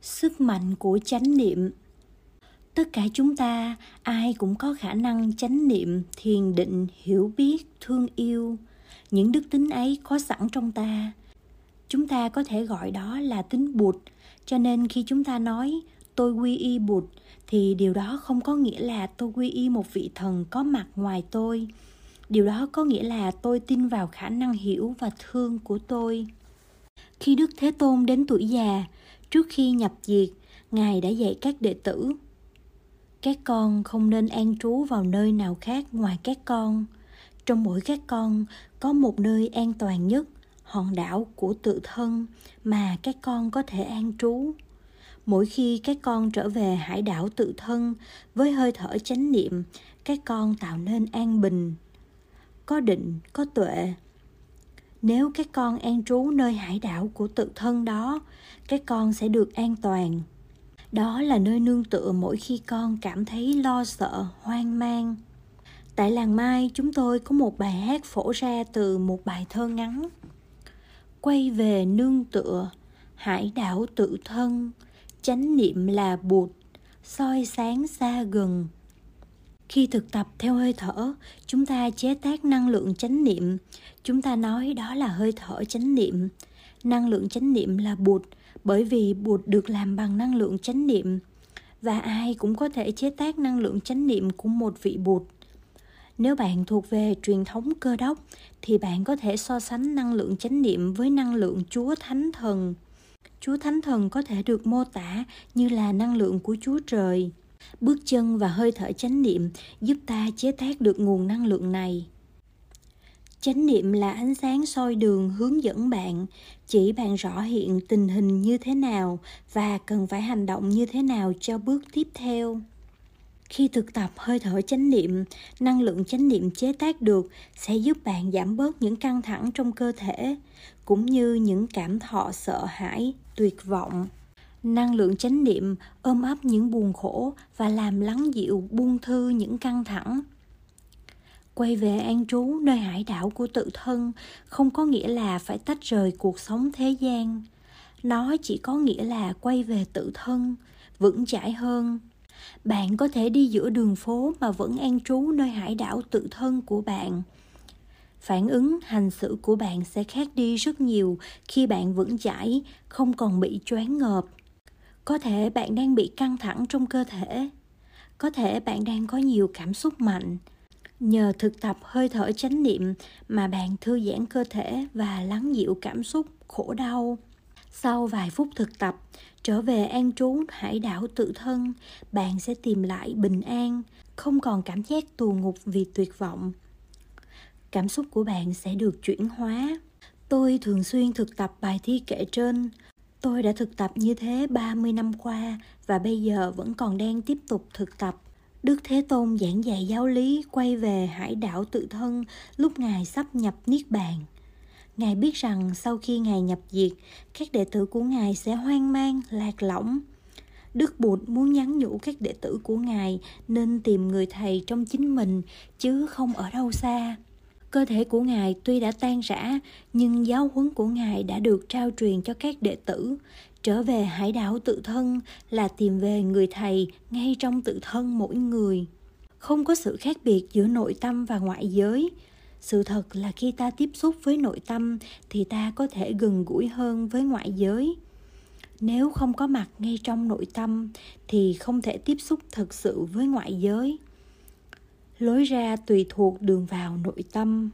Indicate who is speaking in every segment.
Speaker 1: sức mạnh của chánh niệm. Tất cả chúng ta, ai cũng có khả năng chánh niệm, thiền định, hiểu biết, thương yêu. Những đức tính ấy có sẵn trong ta. Chúng ta có thể gọi đó là tính bụt. Cho nên khi chúng ta nói, tôi quy y bụt, thì điều đó không có nghĩa là tôi quy y một vị thần có mặt ngoài tôi. Điều đó có nghĩa là tôi tin vào khả năng hiểu và thương của tôi. Khi đức thế tôn đến tuổi già trước khi nhập diệt, ngài đã dạy các đệ tử. Các con không nên an trú vào nơi nào khác ngoài các con. Trong mỗi các con, có một nơi an toàn nhất, hòn đảo của tự thân mà các con có thể an trú. Mỗi khi các con trở về hải đảo tự thân, với hơi thở chánh niệm, các con tạo nên an bình. Có định, có tuệ nếu các con an trú nơi hải đảo của tự thân đó các con sẽ được an toàn. Đó là nơi nương tựa mỗi khi con cảm thấy lo sợ, hoang mang. Tại làng mai, chúng tôi có một bài hát phổ ra từ một bài thơ ngắn. Quay về nương tựa, hải đảo tự thân, chánh niệm là bụt, soi sáng xa gần khi thực tập theo hơi thở, chúng ta chế tác năng lượng chánh niệm. Chúng ta nói đó là hơi thở chánh niệm. Năng lượng chánh niệm là bụt, bởi vì bụt được làm bằng năng lượng chánh niệm. Và ai cũng có thể chế tác năng lượng chánh niệm của một vị bụt. Nếu bạn thuộc về truyền thống cơ đốc, thì bạn có thể so sánh năng lượng chánh niệm với năng lượng chúa thánh thần. Chúa thánh thần có thể được mô tả như là năng lượng của chúa trời bước chân và hơi thở chánh niệm giúp ta chế tác được nguồn năng lượng này. Chánh niệm là ánh sáng soi đường hướng dẫn bạn, chỉ bạn rõ hiện tình hình như thế nào và cần phải hành động như thế nào cho bước tiếp theo. Khi thực tập hơi thở chánh niệm, năng lượng chánh niệm chế tác được sẽ giúp bạn giảm bớt những căng thẳng trong cơ thể, cũng như những cảm thọ sợ hãi, tuyệt vọng năng lượng chánh niệm, ôm ấp những buồn khổ và làm lắng dịu, buông thư những căng thẳng. Quay về an trú nơi hải đảo của tự thân, không có nghĩa là phải tách rời cuộc sống thế gian. Nó chỉ có nghĩa là quay về tự thân, vững chãi hơn. Bạn có thể đi giữa đường phố mà vẫn an trú nơi hải đảo tự thân của bạn. Phản ứng, hành xử của bạn sẽ khác đi rất nhiều khi bạn vững chãi, không còn bị choáng ngợp có thể bạn đang bị căng thẳng trong cơ thể. Có thể bạn đang có nhiều cảm xúc mạnh. Nhờ thực tập hơi thở chánh niệm mà bạn thư giãn cơ thể và lắng dịu cảm xúc, khổ đau. Sau vài phút thực tập, trở về an trú, hải đảo tự thân, bạn sẽ tìm lại bình an, không còn cảm giác tù ngục vì tuyệt vọng. Cảm xúc của bạn sẽ được chuyển hóa. Tôi thường xuyên thực tập bài thi kệ trên tôi đã thực tập như thế 30 năm qua và bây giờ vẫn còn đang tiếp tục thực tập Đức Thế Tôn giảng dạy giáo lý quay về hải đảo tự thân lúc Ngài sắp nhập Niết Bàn. Ngài biết rằng sau khi Ngài nhập diệt, các đệ tử của Ngài sẽ hoang mang, lạc lõng. Đức Bụt muốn nhắn nhủ các đệ tử của Ngài nên tìm người thầy trong chính mình chứ không ở đâu xa. Cơ thể của Ngài tuy đã tan rã, nhưng giáo huấn của Ngài đã được trao truyền cho các đệ tử. Trở về hải đảo tự thân là tìm về người thầy ngay trong tự thân mỗi người. Không có sự khác biệt giữa nội tâm và ngoại giới. Sự thật là khi ta tiếp xúc với nội tâm thì ta có thể gần gũi hơn với ngoại giới. Nếu không có mặt ngay trong nội tâm thì không thể tiếp xúc thực sự với ngoại giới lối ra tùy thuộc đường vào nội tâm.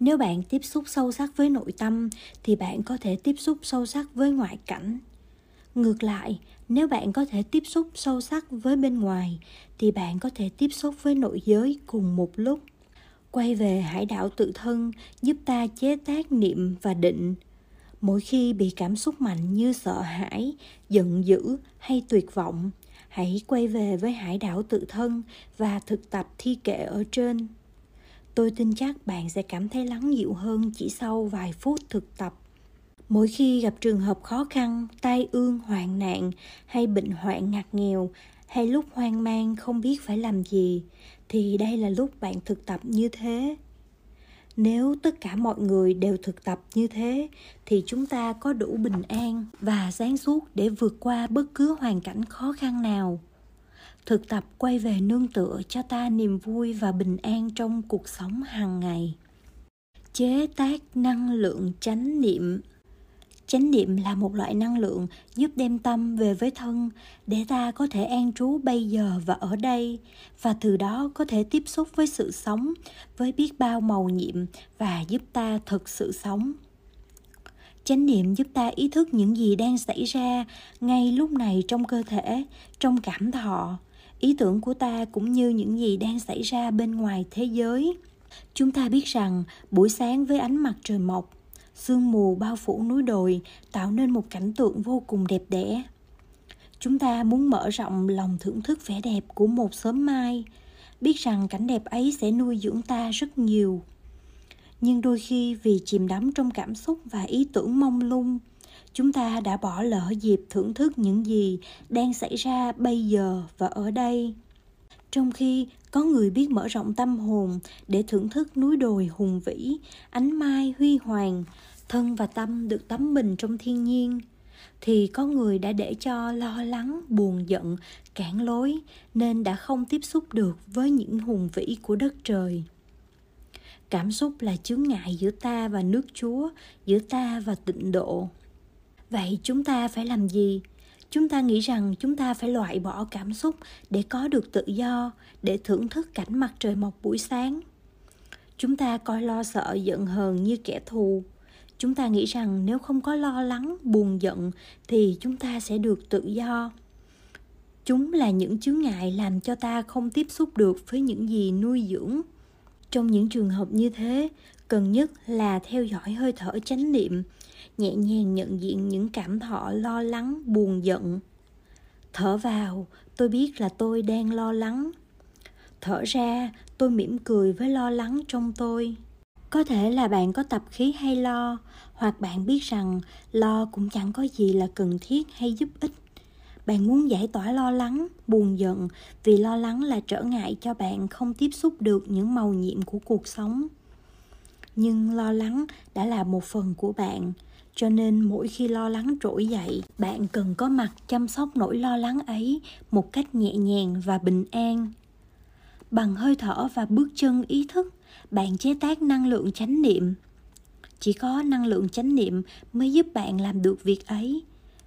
Speaker 1: Nếu bạn tiếp xúc sâu sắc với nội tâm, thì bạn có thể tiếp xúc sâu sắc với ngoại cảnh. Ngược lại, nếu bạn có thể tiếp xúc sâu sắc với bên ngoài, thì bạn có thể tiếp xúc với nội giới cùng một lúc. Quay về hải đảo tự thân, giúp ta chế tác niệm và định. Mỗi khi bị cảm xúc mạnh như sợ hãi, giận dữ hay tuyệt vọng hãy quay về với hải đảo tự thân và thực tập thi kệ ở trên. Tôi tin chắc bạn sẽ cảm thấy lắng dịu hơn chỉ sau vài phút thực tập. Mỗi khi gặp trường hợp khó khăn, tai ương, hoạn nạn hay bệnh hoạn ngặt nghèo hay lúc hoang mang không biết phải làm gì, thì đây là lúc bạn thực tập như thế nếu tất cả mọi người đều thực tập như thế, thì chúng ta có đủ bình an và sáng suốt để vượt qua bất cứ hoàn cảnh khó khăn nào. Thực tập quay về nương tựa cho ta niềm vui và bình an trong cuộc sống hàng ngày. Chế tác năng lượng chánh niệm chánh niệm là một loại năng lượng giúp đem tâm về với thân, để ta có thể an trú bây giờ và ở đây, và từ đó có thể tiếp xúc với sự sống, với biết bao màu nhiệm và giúp ta thực sự sống. Chánh niệm giúp ta ý thức những gì đang xảy ra ngay lúc này trong cơ thể, trong cảm thọ. Ý tưởng của ta cũng như những gì đang xảy ra bên ngoài thế giới. Chúng ta biết rằng buổi sáng với ánh mặt trời mọc sương mù bao phủ núi đồi, tạo nên một cảnh tượng vô cùng đẹp đẽ. Chúng ta muốn mở rộng lòng thưởng thức vẻ đẹp của một sớm mai, biết rằng cảnh đẹp ấy sẽ nuôi dưỡng ta rất nhiều. Nhưng đôi khi vì chìm đắm trong cảm xúc và ý tưởng mông lung, chúng ta đã bỏ lỡ dịp thưởng thức những gì đang xảy ra bây giờ và ở đây trong khi có người biết mở rộng tâm hồn để thưởng thức núi đồi hùng vĩ, ánh mai huy hoàng, thân và tâm được tắm mình trong thiên nhiên, thì có người đã để cho lo lắng, buồn giận, cản lối nên đã không tiếp xúc được với những hùng vĩ của đất trời. Cảm xúc là chướng ngại giữa ta và nước chúa, giữa ta và tịnh độ. Vậy chúng ta phải làm gì? Chúng ta nghĩ rằng chúng ta phải loại bỏ cảm xúc để có được tự do, để thưởng thức cảnh mặt trời mọc buổi sáng. Chúng ta coi lo sợ giận hờn như kẻ thù. Chúng ta nghĩ rằng nếu không có lo lắng, buồn giận thì chúng ta sẽ được tự do. Chúng là những chướng ngại làm cho ta không tiếp xúc được với những gì nuôi dưỡng. Trong những trường hợp như thế, cần nhất là theo dõi hơi thở chánh niệm nhẹ nhàng nhận diện những cảm thọ lo lắng, buồn giận. Thở vào, tôi biết là tôi đang lo lắng. Thở ra, tôi mỉm cười với lo lắng trong tôi. Có thể là bạn có tập khí hay lo, hoặc bạn biết rằng lo cũng chẳng có gì là cần thiết hay giúp ích. Bạn muốn giải tỏa lo lắng, buồn giận vì lo lắng là trở ngại cho bạn không tiếp xúc được những màu nhiệm của cuộc sống. Nhưng lo lắng đã là một phần của bạn cho nên mỗi khi lo lắng trỗi dậy, bạn cần có mặt chăm sóc nỗi lo lắng ấy một cách nhẹ nhàng và bình an. Bằng hơi thở và bước chân ý thức, bạn chế tác năng lượng chánh niệm. Chỉ có năng lượng chánh niệm mới giúp bạn làm được việc ấy.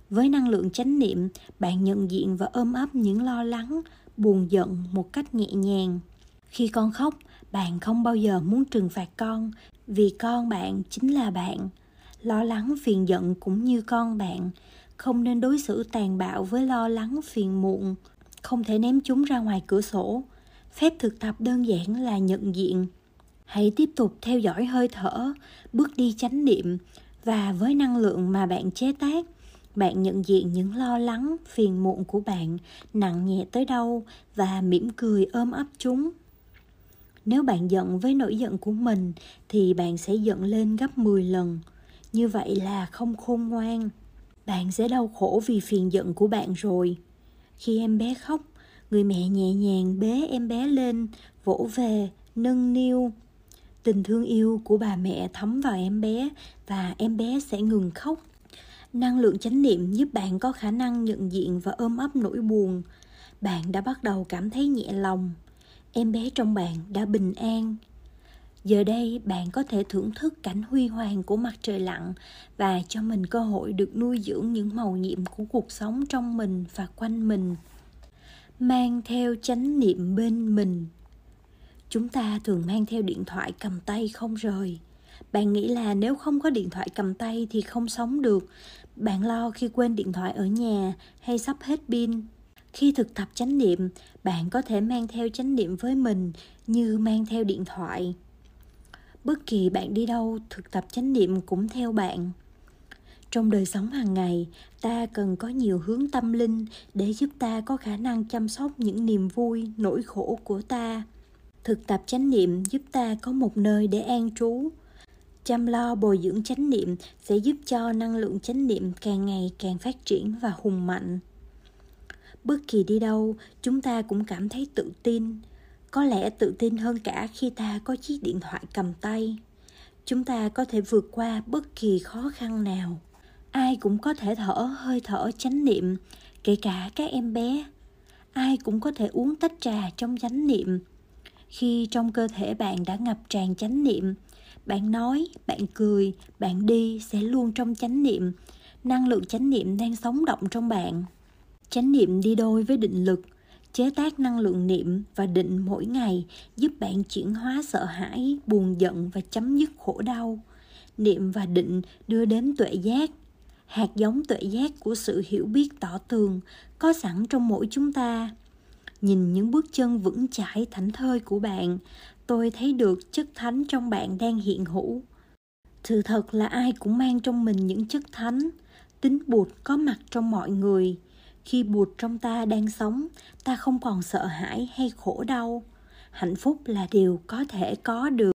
Speaker 1: Với năng lượng chánh niệm, bạn nhận diện và ôm ấp những lo lắng, buồn giận một cách nhẹ nhàng. Khi con khóc, bạn không bao giờ muốn trừng phạt con, vì con bạn chính là bạn lo lắng phiền giận cũng như con bạn. Không nên đối xử tàn bạo với lo lắng phiền muộn. Không thể ném chúng ra ngoài cửa sổ. Phép thực tập đơn giản là nhận diện. Hãy tiếp tục theo dõi hơi thở, bước đi chánh niệm. Và với năng lượng mà bạn chế tác, bạn nhận diện những lo lắng, phiền muộn của bạn nặng nhẹ tới đâu và mỉm cười ôm ấp chúng. Nếu bạn giận với nỗi giận của mình, thì bạn sẽ giận lên gấp 10 lần như vậy là không khôn ngoan. Bạn sẽ đau khổ vì phiền giận của bạn rồi. Khi em bé khóc, người mẹ nhẹ nhàng bế em bé lên, vỗ về, nâng niu. Tình thương yêu của bà mẹ thấm vào em bé và em bé sẽ ngừng khóc. Năng lượng chánh niệm giúp bạn có khả năng nhận diện và ôm ấp nỗi buồn. Bạn đã bắt đầu cảm thấy nhẹ lòng. Em bé trong bạn đã bình an giờ đây, bạn có thể thưởng thức cảnh huy hoàng của mặt trời lặn và cho mình cơ hội được nuôi dưỡng những màu nhiệm của cuộc sống trong mình và quanh mình. Mang theo chánh niệm bên mình. Chúng ta thường mang theo điện thoại cầm tay không rời. Bạn nghĩ là nếu không có điện thoại cầm tay thì không sống được. Bạn lo khi quên điện thoại ở nhà hay sắp hết pin. Khi thực tập chánh niệm, bạn có thể mang theo chánh niệm với mình như mang theo điện thoại bất kỳ bạn đi đâu, thực tập chánh niệm cũng theo bạn. Trong đời sống hàng ngày, ta cần có nhiều hướng tâm linh để giúp ta có khả năng chăm sóc những niềm vui, nỗi khổ của ta. Thực tập chánh niệm giúp ta có một nơi để an trú. Chăm lo bồi dưỡng chánh niệm sẽ giúp cho năng lượng chánh niệm càng ngày càng phát triển và hùng mạnh. Bất kỳ đi đâu, chúng ta cũng cảm thấy tự tin có lẽ tự tin hơn cả khi ta có chiếc điện thoại cầm tay. Chúng ta có thể vượt qua bất kỳ khó khăn nào. Ai cũng có thể thở hơi thở chánh niệm, kể cả các em bé. Ai cũng có thể uống tách trà trong chánh niệm. Khi trong cơ thể bạn đã ngập tràn chánh niệm, bạn nói, bạn cười, bạn đi sẽ luôn trong chánh niệm. Năng lượng chánh niệm đang sống động trong bạn. Chánh niệm đi đôi với định lực chế tác năng lượng niệm và định mỗi ngày giúp bạn chuyển hóa sợ hãi, buồn giận và chấm dứt khổ đau. Niệm và định đưa đến tuệ giác, hạt giống tuệ giác của sự hiểu biết tỏ tường, có sẵn trong mỗi chúng ta. Nhìn những bước chân vững chãi thảnh thơi của bạn, tôi thấy được chất thánh trong bạn đang hiện hữu. Sự thật là ai cũng mang trong mình những chất thánh, tính bụt có mặt trong mọi người khi bụt trong ta đang sống, ta không còn sợ hãi hay khổ đau. Hạnh phúc là điều có thể có được.